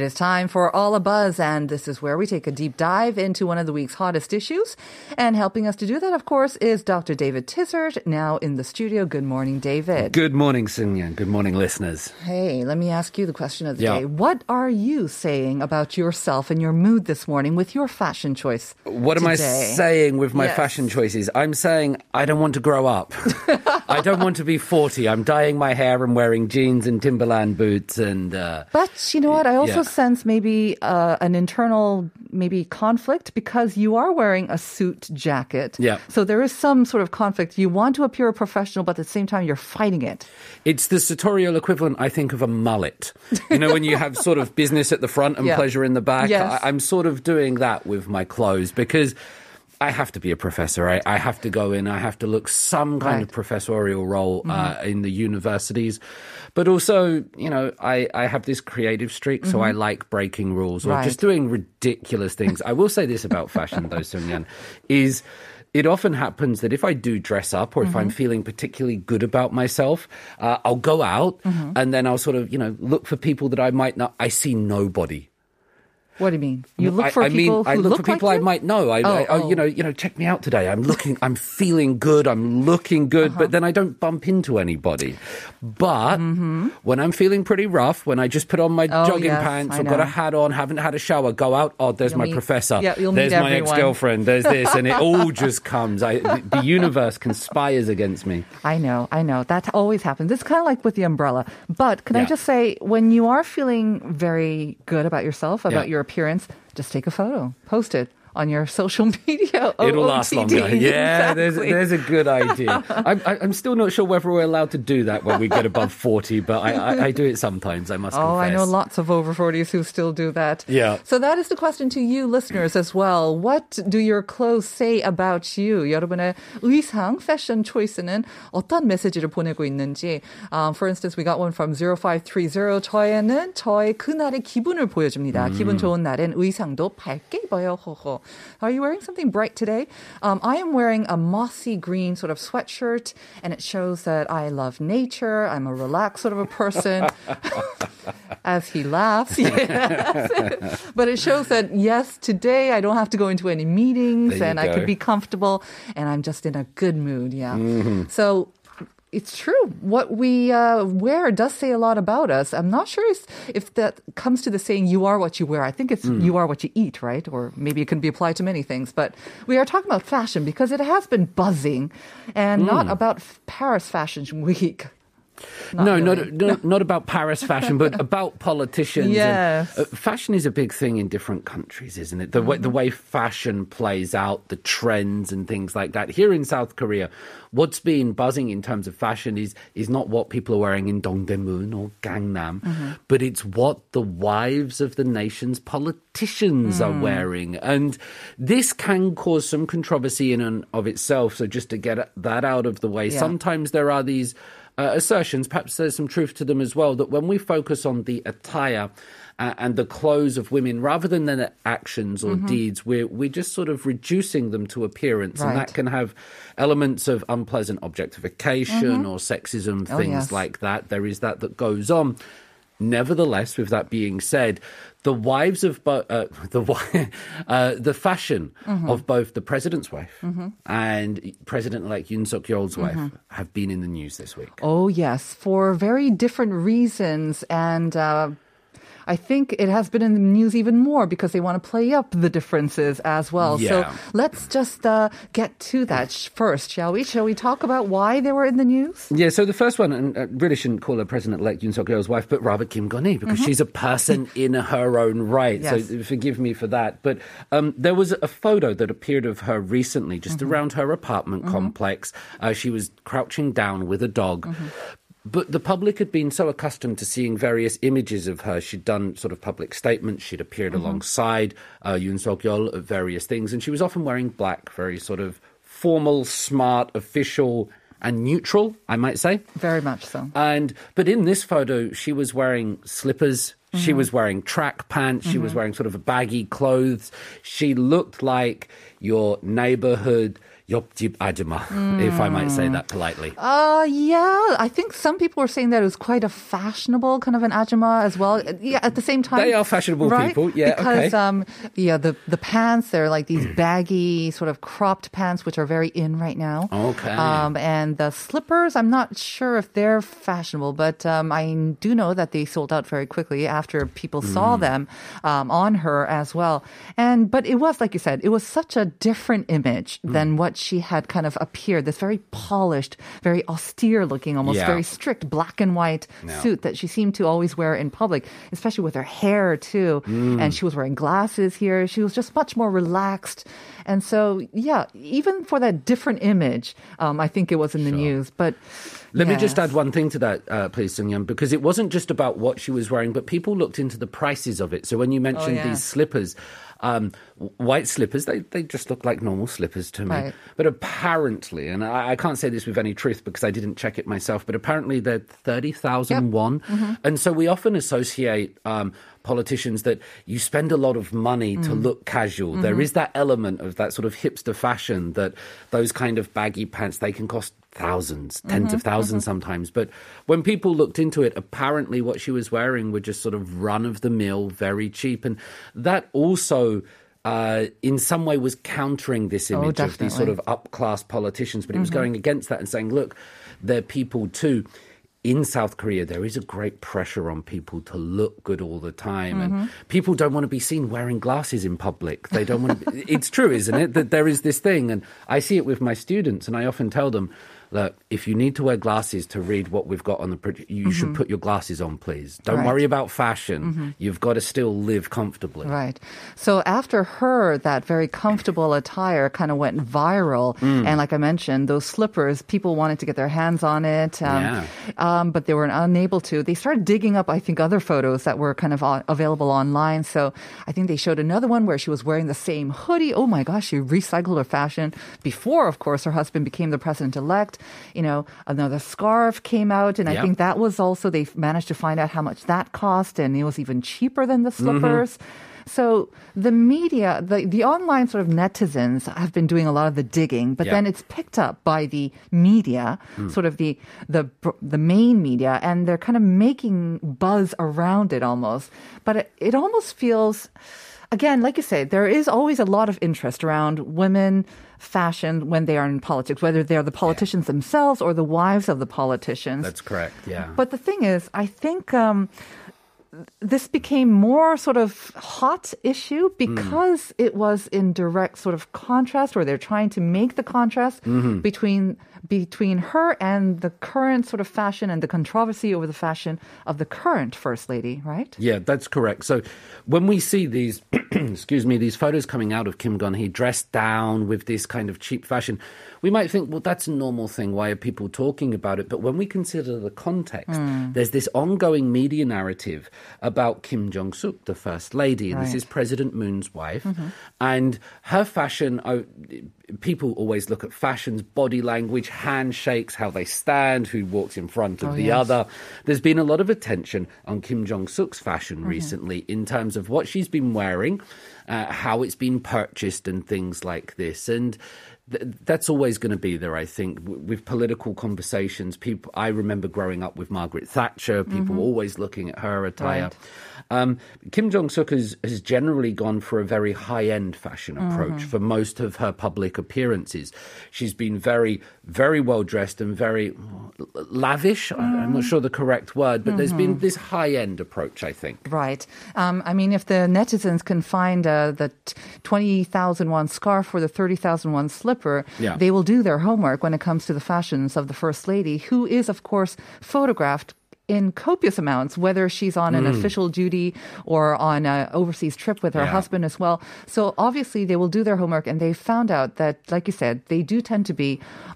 It is time for All a Buzz, and this is where we take a deep dive into one of the week's hottest issues. And helping us to do that, of course, is Dr. David Tizard, now in the studio. Good morning, David. Good morning, Sinyan. Good morning, listeners. Hey, let me ask you the question of the Yeah. day. What are you saying about yourself and your mood this morning with your fashion choice? What am I saying with my Yes. fashion choices? I'm saying I don't want to grow up. I don't want to be 40. I'm dyeing my hair and wearing jeans and Timberland boots and. Uh, But you know what? I also Yeah. Sense maybe uh, an internal maybe conflict because you are wearing a suit jacket. Yeah. So there is some sort of conflict. You want to appear a professional, but at the same time you're fighting it. It's the sartorial equivalent, I think, of a mullet. You know, when you have sort of business at the front and Yeah. pleasure in the back. Yes. I, I'm sort of doing that with my clothes because. I have to be a professor. I, I have to go in. I have to look some kind of professorial role uh, Mm-hmm. in the universities, but also, you know, I, I have this creative streak, so I like breaking rules or Mm-hmm. Right. just doing ridiculous things. I will say this about fashion, though, Sunyan, is it often happens that if I do dress up or if I'm Mm-hmm. feeling particularly good about myself, uh, I'll go out Mm-hmm. and then I'll sort of, you know, look for people that I might not. I see nobody. What do you mean? You look I, for I people mean, I who look, look for people like I might know. I, Oh, I, I- oh. you know, you know, check me out today. I'm looking, I'm feeling good. I'm looking good, Uh-huh. but then I don't bump into anybody. But when I'm feeling pretty rough, when I just put on my Mm-hmm. Oh, jogging yes, pants, I I've got a hat on, haven't had a shower, go out. Oh, there's You'll my meet- professor. yeah, you'll meet there's my ex-girlfriend. There's this, and it all just comes. I, the, universe conspires against me. I know, I know. That always happens. It's kind of like with the umbrella. But can I just say, when you are feeling very good about yourself, about Yeah. your appearance, just take a photo, post it on your social media. It'll last OOTD. longer. Yeah, there's, Exactly. there's a good idea. I'm, I- I'm still not sure whether we're allowed to do that when we get above 40, but I, I, I do it sometimes, I must Oh, I know confess. lots of over 40s who still do that. Yeah. So that is the question to you listeners as well. What do your clothes say about you? 여러분의 의상, fashion choice는 어떤 메시지를 보내고 있는지. Um, for instance, we got one from 0530. 저에는 저의 그날의 기분을 보여줍니다. 음. 기분 좋은 날엔 의상도 밝게 입어요. 호호. Are you wearing something bright today? Um, I am wearing a mossy green sort of sweatshirt, and it shows that I love nature. I'm a relaxed sort of a person. As he laughs, yes. but it shows that yes, today I don't have to go into any meetings, and I go. could be comfortable, and I'm just in a good mood. Yeah. Mm-hmm. So it's true. What we uh, wear does say a lot about us. I'm not sure if, if that comes to the saying "you are what you wear." I think it's Mm. "you are what you eat," right? Or maybe it can be applied to many things. But we are talking about fashion because it has been buzzing, and not Mm. about Paris Fashion Week. No, really. not, not not about Paris fashion, but about politicians. and, uh, fashion is a big thing in different countries, isn't it? The way the mm-hmm. way fashion plays out, the trends and things like that. Here in South Korea, what's been buzzing in terms of fashion is is not what people are wearing in Dongdaemun or Gangnam, mm-hmm. but it's what the wives of the nation's politicians are mm. wearing, and this can cause some controversy in and of itself. So just to get that out of the way, Yeah. sometimes there are these uh, assertions, perhaps there's some truth to them as well, that when we focus on the attire uh, and the clothes of women rather than their actions or deeds, we're, we're just sort of reducing them to appearance. And that can have elements of unpleasant objectification or sexism, Oh, things yes. like that. There is that that goes on. Nevertheless, with that being said, the wives of bo- uh, the uh, the fashion of both the president's wife and President-elect Yoon Suk Yeol's wife have been in the news this week. Oh, yes, for very different reasons. And uh, I think it has been in the news even more because they want to play up the differences as well. Yeah. So let's just uh, get to that first, shall we? Shall we talk about why they were in the news? Yeah, so the first one, and I really shouldn't call her President-elect Yoon Suk Yeol's wife, but rather Kim Gon-hee because she's a person in her own right. Yes. So forgive me for that. But um, there was a photo that appeared of her recently, just around her apartment complex. Uh, she was crouching down with a dog. But the public had been so accustomed to seeing various images of her. She'd done sort of public statements. She'd appeared alongside uh, Yoon Suk Yeol at various things, and she was often wearing black, very sort of formal, smart, official, and neutral. I might say. Very much so. And but in this photo, she was wearing slippers. Mm-hmm. She was wearing track pants. She was wearing sort of baggy clothes. She looked like your neighborhood 옆집 ajima, mm. if I might say that politely. Uh, yeah, I think some people were saying that it was quite a fashionable kind of an ajima as well. Yeah, at the same time. They are fashionable right? people, yeah, because, okay. um, yeah, the, the pants, they're like these baggy sort of cropped pants, which are very in right now. Okay. Um, and the slippers, I'm not sure if they're fashionable, but um, I do know that they sold out very quickly after people mm. saw them um, on her as well. And, but it was, like you said, it was such a different image mm. than what she had kind of appeared, this very polished, very austere looking, almost Yeah. very strict black and white Yeah. suit that she seemed to always wear in public, especially with her hair too. Mm. And she was wearing glasses here. She was just much more relaxed. And so, yeah, even for that different image, um, I think it was in the news. But Let me just add one thing to that, uh, please, Sung because it wasn't just about what she was wearing, but people looked into the prices of it. So when you mentioned Oh, yeah. these slippers, um, white slippers, they, they just look like normal slippers to me. Right. But apparently, and I, I can't say this with any truth because I didn't check it myself, but apparently they're 30,000 Yep. won. Mm-hmm. And so we often associate um, politicians that you spend a lot of money to Mm. look casual. Mm-hmm. There is that element of that sort of hipster fashion that those kind of baggy pants, they can cost thousands, 10s of 1000s sometimes. But when people looked into it, apparently what she was wearing were just sort of run of the mill, very cheap. And that also. Uh, in some way, was countering this Oh, image of these sort of definitely. upclass politicians, but it Mm-hmm. was going against that and saying, look, they're people too. In South Korea, there is a great pressure on people to look good all the time, Mm-hmm. and people don't want to be seen wearing glasses in public. They don't want to. Be, it's true, isn't it? That there is this thing, and I see it with my students, and I often tell them, look, if you need to wear glasses to read what we've got on the, pro- you should put your glasses on, please. Don't Mm-hmm. Right. Mm-hmm. worry about fashion. You've got to still live comfortably. Right. So after her, that very comfortable attire kind of went viral. Mm. And like I mentioned, those slippers, people wanted to get their hands on it. Um, Yeah. um, but they were unable to. They started digging up, I think, other photos that were kind of on, available online. So I think they showed another one where she was wearing the same hoodie. Oh my gosh, she recycled her fashion before, of course, her husband became the president elect. You know, another scarf came out. And I think that was also, they managed to find out how much that cost. And it was even cheaper than the mm-hmm. slippers. So the media, the, the online sort of netizens have been doing a lot of the digging, but Yeah. then it's picked up by the media, hmm. sort of the, the, the main media, and they're kind of making buzz around it almost. But it, it almost feels, again, like you say, there is always a lot of interest around women fashion when they are in politics, whether they're the politicians themselves or the wives of the politicians. That's correct. Yeah. But the thing is, I think um, this became more sort of hot issue because it was in direct sort of contrast, or they're trying to make the contrast between between her and the current sort of fashion and the controversy over the fashion of the current first lady, right? Yeah, that's correct. So when we see these, excuse me, these photos coming out of Kim Gun Hee dressed down with this kind of cheap fashion, we might think, well, that's a normal thing. Why are people talking about it? But when we consider the context, hmm. there's this ongoing media narrative about Kim Jong Suk, the first lady, and this is President Moon's wife, mm-hmm. and her fashion. Oh, People always look at fashions, body language, handshakes, how they stand, who walks in front of Oh, the yes. other. There's been a lot of attention on Kim Jong Suk's fashion recently in terms of what she's been wearing, uh, how it's been purchased, and things like this. And th- that's always going to be there, I think, w- with political conversations. People, I remember growing up with Margaret Thatcher. People always looking at her attire. Right. Um, Kim Jong Suk has, has generally gone for a very high end fashion approach for most of her public appearances. She's been very, very well dressed and very lavish. I- I'm not sure the correct word, but there's been this high end approach, I think. Right. Um, I mean, if the netizens can find uh, the 20,000 won scarf or the 30,000 won Yeah. they will do their homework when it comes to the fashions of the First Lady, who is, of course, photographed in copious amounts, whether she's on an official duty or on an overseas trip with her Yeah. husband as well. So obviously they will do their homework and they found out that, like you said, they do tend to be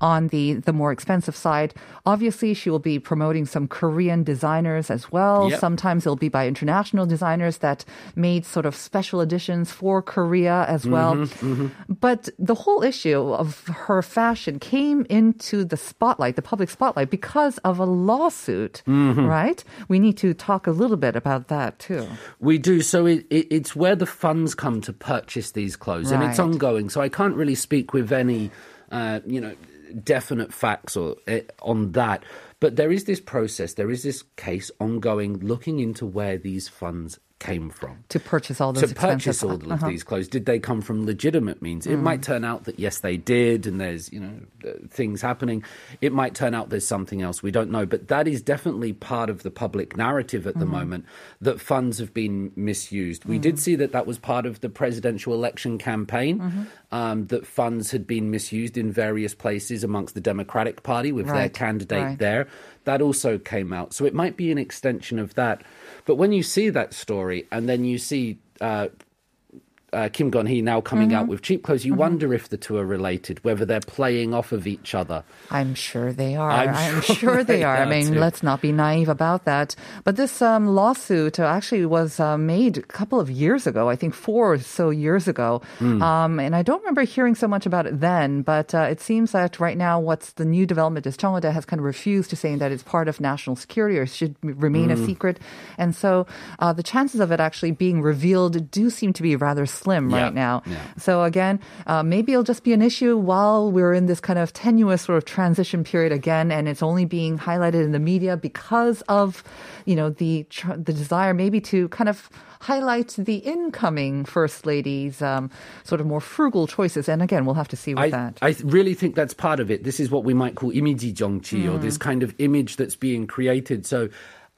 on the, the more expensive side. Obviously she will be promoting some Korean designers as well. Yep. Sometimes it'll be by international designers that made sort of special editions for Korea as well. Mm-hmm, But the whole issue of her fashion came into the spotlight, the public spotlight, because of a lawsuit, Mm-hmm. Right? We need to talk a little bit about that too. We do. So it, it, it's where the funds come to purchase these clothes, and it's ongoing. So I can't really speak with any, uh, you know, definite facts or uh, on that. But there is this process. There is this case ongoing, looking into where these funds came from. To purchase all to those purchase all of uh-huh. Mm. these clothes did they come from legitimate means it might turn out that yes they did and there's you know uh, things happening it might turn out there's something else we don't know but that is definitely part of the public narrative at the Mm-hmm. moment that funds have been misused we did see that that was part of the presidential election campaign Mm-hmm. um, that funds had been misused in various places amongst the democratic party with their candidate right. there that also came out so it might be an extension of that but when you see that story and then you see uh, uh, Kim Gon Hee now coming Mm-hmm. out with cheap clothes, you wonder if the two are related, whether they're playing off of each other. I'm sure they are. I'm I'm, sure sure, they they are. I mean, too. let's not be naive about that. But this um, lawsuit uh, actually was uh, made a couple of years ago, I think four or so years ago. Hmm. Um, and I don't remember hearing so much about it then, but uh, it seems that right now what's the new development is Cheongwadae has kind of refused to saying that it's part of national security or should remain Hmm. a secret. And so uh, the chances of it actually being revealed do seem to be rather slim Yeah, right now. yeah. So again, uh, maybe it'll just be an issue while we're in this kind of tenuous sort of transition period again, and it's only being highlighted in the media because of, you know, the tr- the desire maybe to kind of highlight the incoming first lady's um, sort of more frugal choices. And again, we'll have to see with I, that. I really think that's part of it. This is what we might call imiji 정치, or Mm. this kind of image that's being created. So,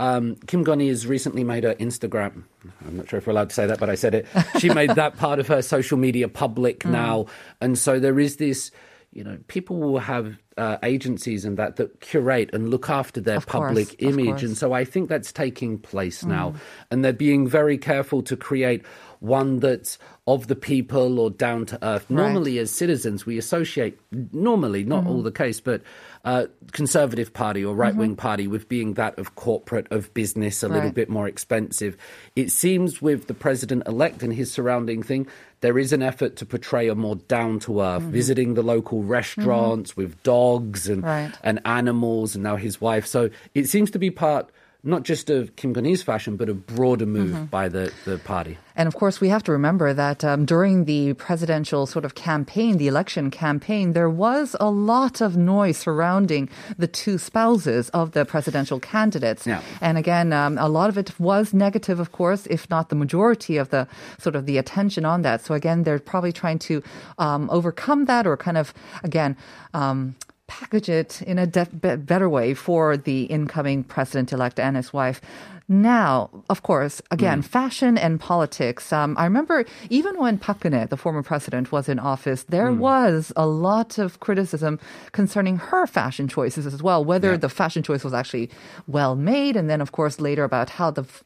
um, Kim has recently made her Instagram. I'm not sure if we're allowed to say that, but I said it. She made that part of her social media public Mm. now, and so there is this. You know, people will have uh, agencies and that that curate and look after their Of public of image, and so I think that's taking place now, Mm. and they're being very careful to create one that's of the people or down to earth. Right. Normally, as citizens, we associate normally, not mm-hmm. all the case, but uh, conservative party or mm-hmm. right wing party with being that of corporate, of business, a little bit more expensive. It seems with the president elect and his surrounding thing, there is an effort to portray a more down to earth, mm-hmm. visiting the local restaurants with dogs and Right. and animals, and now his wife. So it seems to be part. Not just of Kim Gon Hee's fashion, but a broader move by the, the party. And of course, we have to remember that um, during the presidential sort of campaign, the election campaign, there was a lot of noise surrounding the two spouses of the presidential candidates. Yeah. And again, um, a lot of it was negative, of course, if not the majority of the sort of the attention on that. So again, they're probably trying to um, overcome that or kind of, again, um, package it in a de- better way for the incoming president elect and his wife. Now, of course, again, fashion and politics. Um, I remember even when Park Geun-hye, the former president, was in office, there was a lot of criticism concerning her fashion choices as well, whether the fashion choice was actually well made, and then, of course, later about how the f-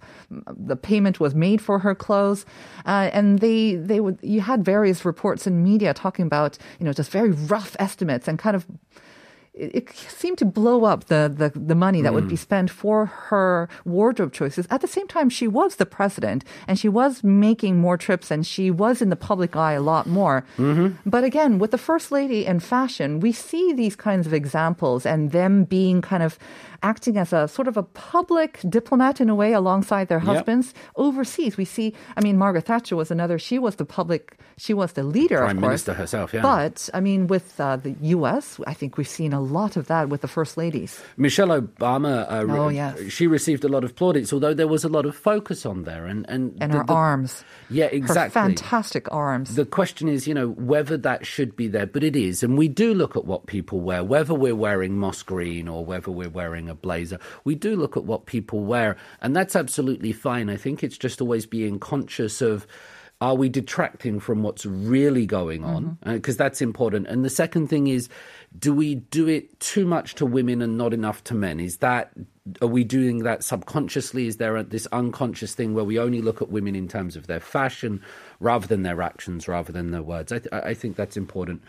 the payment was made for her clothes, uh, and they they would you had various reports in media talking about you know just very rough estimates and kind of it, seemed to blow up the, the, the money that would be spent for her wardrobe choices. At the same time, she was the president and she was making more trips and she was in the public eye a lot more. But again, with the first lady and fashion, we see these kinds of examples and them being kind of acting as a sort of a public diplomat in a way alongside their Yep. husbands overseas. We see, I mean, Margaret Thatcher was another, she was the public, she was the leader, Prime of course. Minister herself, yeah. But, I mean, with uh, the U.S., I think we've seen a lot of that with the first ladies. Michelle Obama, uh, Oh, yes. she received a lot of plaudits, although there was a lot of focus on there. And, and, And the- her the- arms. Yeah, Her exactly. fantastic arms. The question is, you know, whether that should be there, but it is. And we do look at what people wear, whether we're wearing moss green or whether we're wearing a blazer. We do look at what people wear, and that's absolutely fine. I think it's just always being conscious of are we detracting from what's really going on? Because that's important. And the second thing is, do we do it too much to women and not enough to men? Is that are we doing that subconsciously? Is there a, this unconscious thing where we only look at women in terms of their fashion rather than their actions, rather than their words? I, th- I think that's important.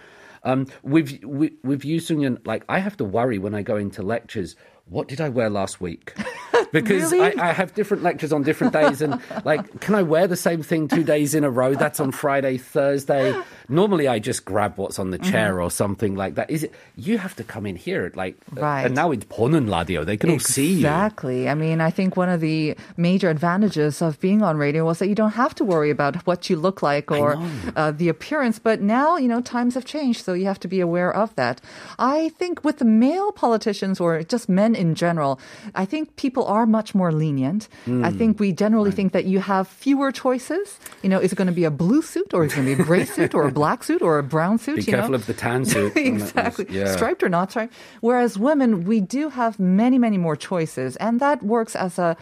Um, with with, with you, Sunyan, like I have to worry when I go into lectures. What did I wear last week? Because Really? I, I have different lectures on different days, and like, can I wear the same thing two days in a row? That's on Friday, Thursday. Normally, I just grab what's on the chair or something like that. Is it? You have to come in here, like, Right. and now it's 보는 radio. They can all see you. Exactly. I mean, I think one of the major advantages of being on radio was that you don't have to worry about what you look like or uh, the appearance. But now, you know, times have changed, so you have to be aware of that. I think with the male politicians or just men in general, I think people are much more lenient. Hmm. I think we generally think that you have fewer choices. You know, is it going to be a blue suit or is it going to be a gray suit or a black suit or a brown suit? Be you careful know? of the tan suit. exactly. Yeah. Striped or not striped. Whereas women, we do have many, many more choices. And that works as a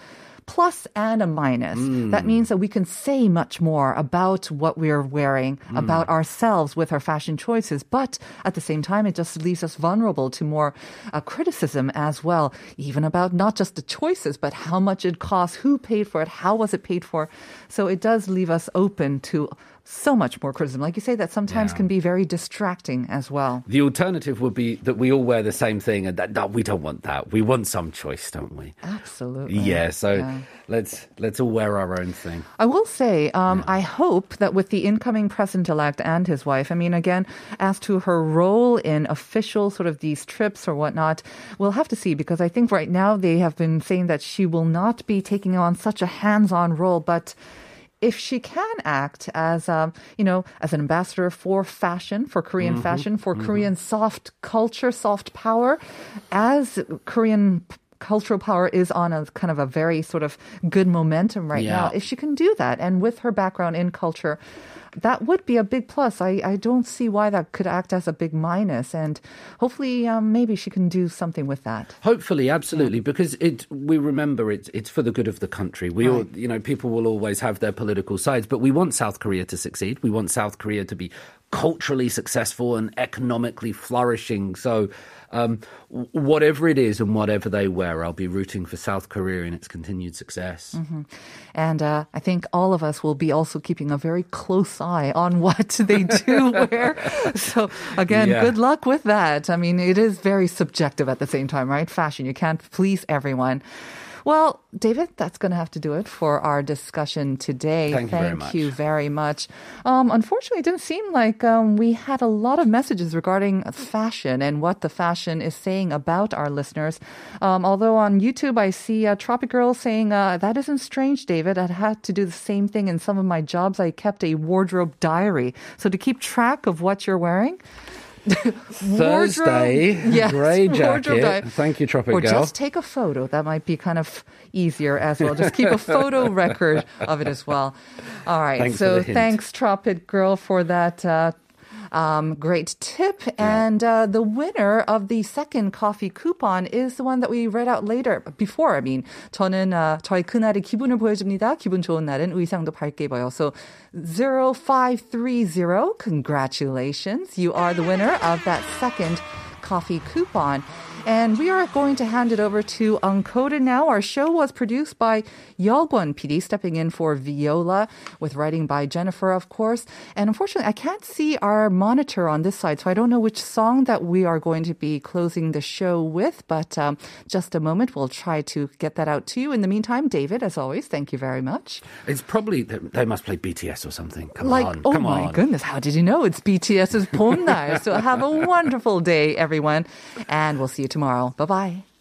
plus and a minus. Hmm. That means that we can say much more about what we're wearing, Hmm. about ourselves with our fashion choices. But at the same time, it just leaves us vulnerable to more uh, criticism as well, even about not just the choices, but how much it costs, who paid for it, how was it paid for. So it does leave us open to so much more criticism. Like you say, that sometimes Yeah. can be very distracting as well. The alternative would be that we all wear the same thing, and that, no, we don't want that. We want some choice, don't we? Absolutely. Yeah. So Yeah. let's let's all wear our own thing. I will say, um, I hope that with the incoming president elect and his wife, I mean, again, as to her role in official sort of these trips or whatnot, we'll have to see because I think right now they have been saying that she will not be taking on such a hands on role, but if she can act as um, you know as an ambassador for fashion for korean fashion for korean soft culture soft power as korean cultural power is on a kind of a very sort of good momentum right now if she can do that and with her background in culture that would be a big plus. I, I don't see why that could act as a big minus. And hopefully, um, maybe she can do something with that. Hopefully, absolutely, because it. We remember it's it's for the good of the country. We all, you know, people will always have their political sides, but we want South Korea to succeed. We want South Korea to be culturally successful and economically flourishing. So, um, whatever it is and whatever they wear, I'll be rooting for South Korea in its continued success. And uh, I think all of us will be also keeping a very close eye on what they do wear. So again, Yeah. good luck with that. I mean, it is very subjective at the same time, right? Fashion, you can't please everyone. Well, David, that's going to have to do it for our discussion today. Thank you very much. you very much. Um, unfortunately, it didn't seem like um, we had a lot of messages regarding fashion and what the fashion is saying about our listeners. Um, although on YouTube, I see uh, Tropic Girl saying, uh, That isn't strange, David. I had to do the same thing in some of my jobs. I kept a wardrobe diary. So to keep track of what you're wearing, Thursday, yes, grey jacket. Thank you, Tropic or Girl. just take a photo. That might be kind of easier as well. Just keep a photo record of it as well. All right. Thanks so thanks, Tropic Girl, for that. Uh, um, great tip. And uh, the winner of the second coffee coupon is the one that we read out later, before, I mean. 저는 uh, 저희 그날의 기분을 보여줍니다. 기분 좋은 날은 의상도 밝게 입어요. So 0530, congratulations. You are the winner of that second coffee coupon. And we are going to hand it over to Uncoded now. Our show was produced by Yeolgwon PD, stepping in for Viola, with writing by Jennifer, of course. And unfortunately, I can't see our monitor on this side, so I don't know which song that we are going to be closing the show with. But um, just a moment, we'll try to get that out to you. In the meantime, David, as always, thank you very much. It's probably they must play BTS or something. Come like, on, oh come my on. goodness, how did you know it's BTS's 봄날? so have a wonderful day, everyone, and we'll see you tomorrow. Bye bye.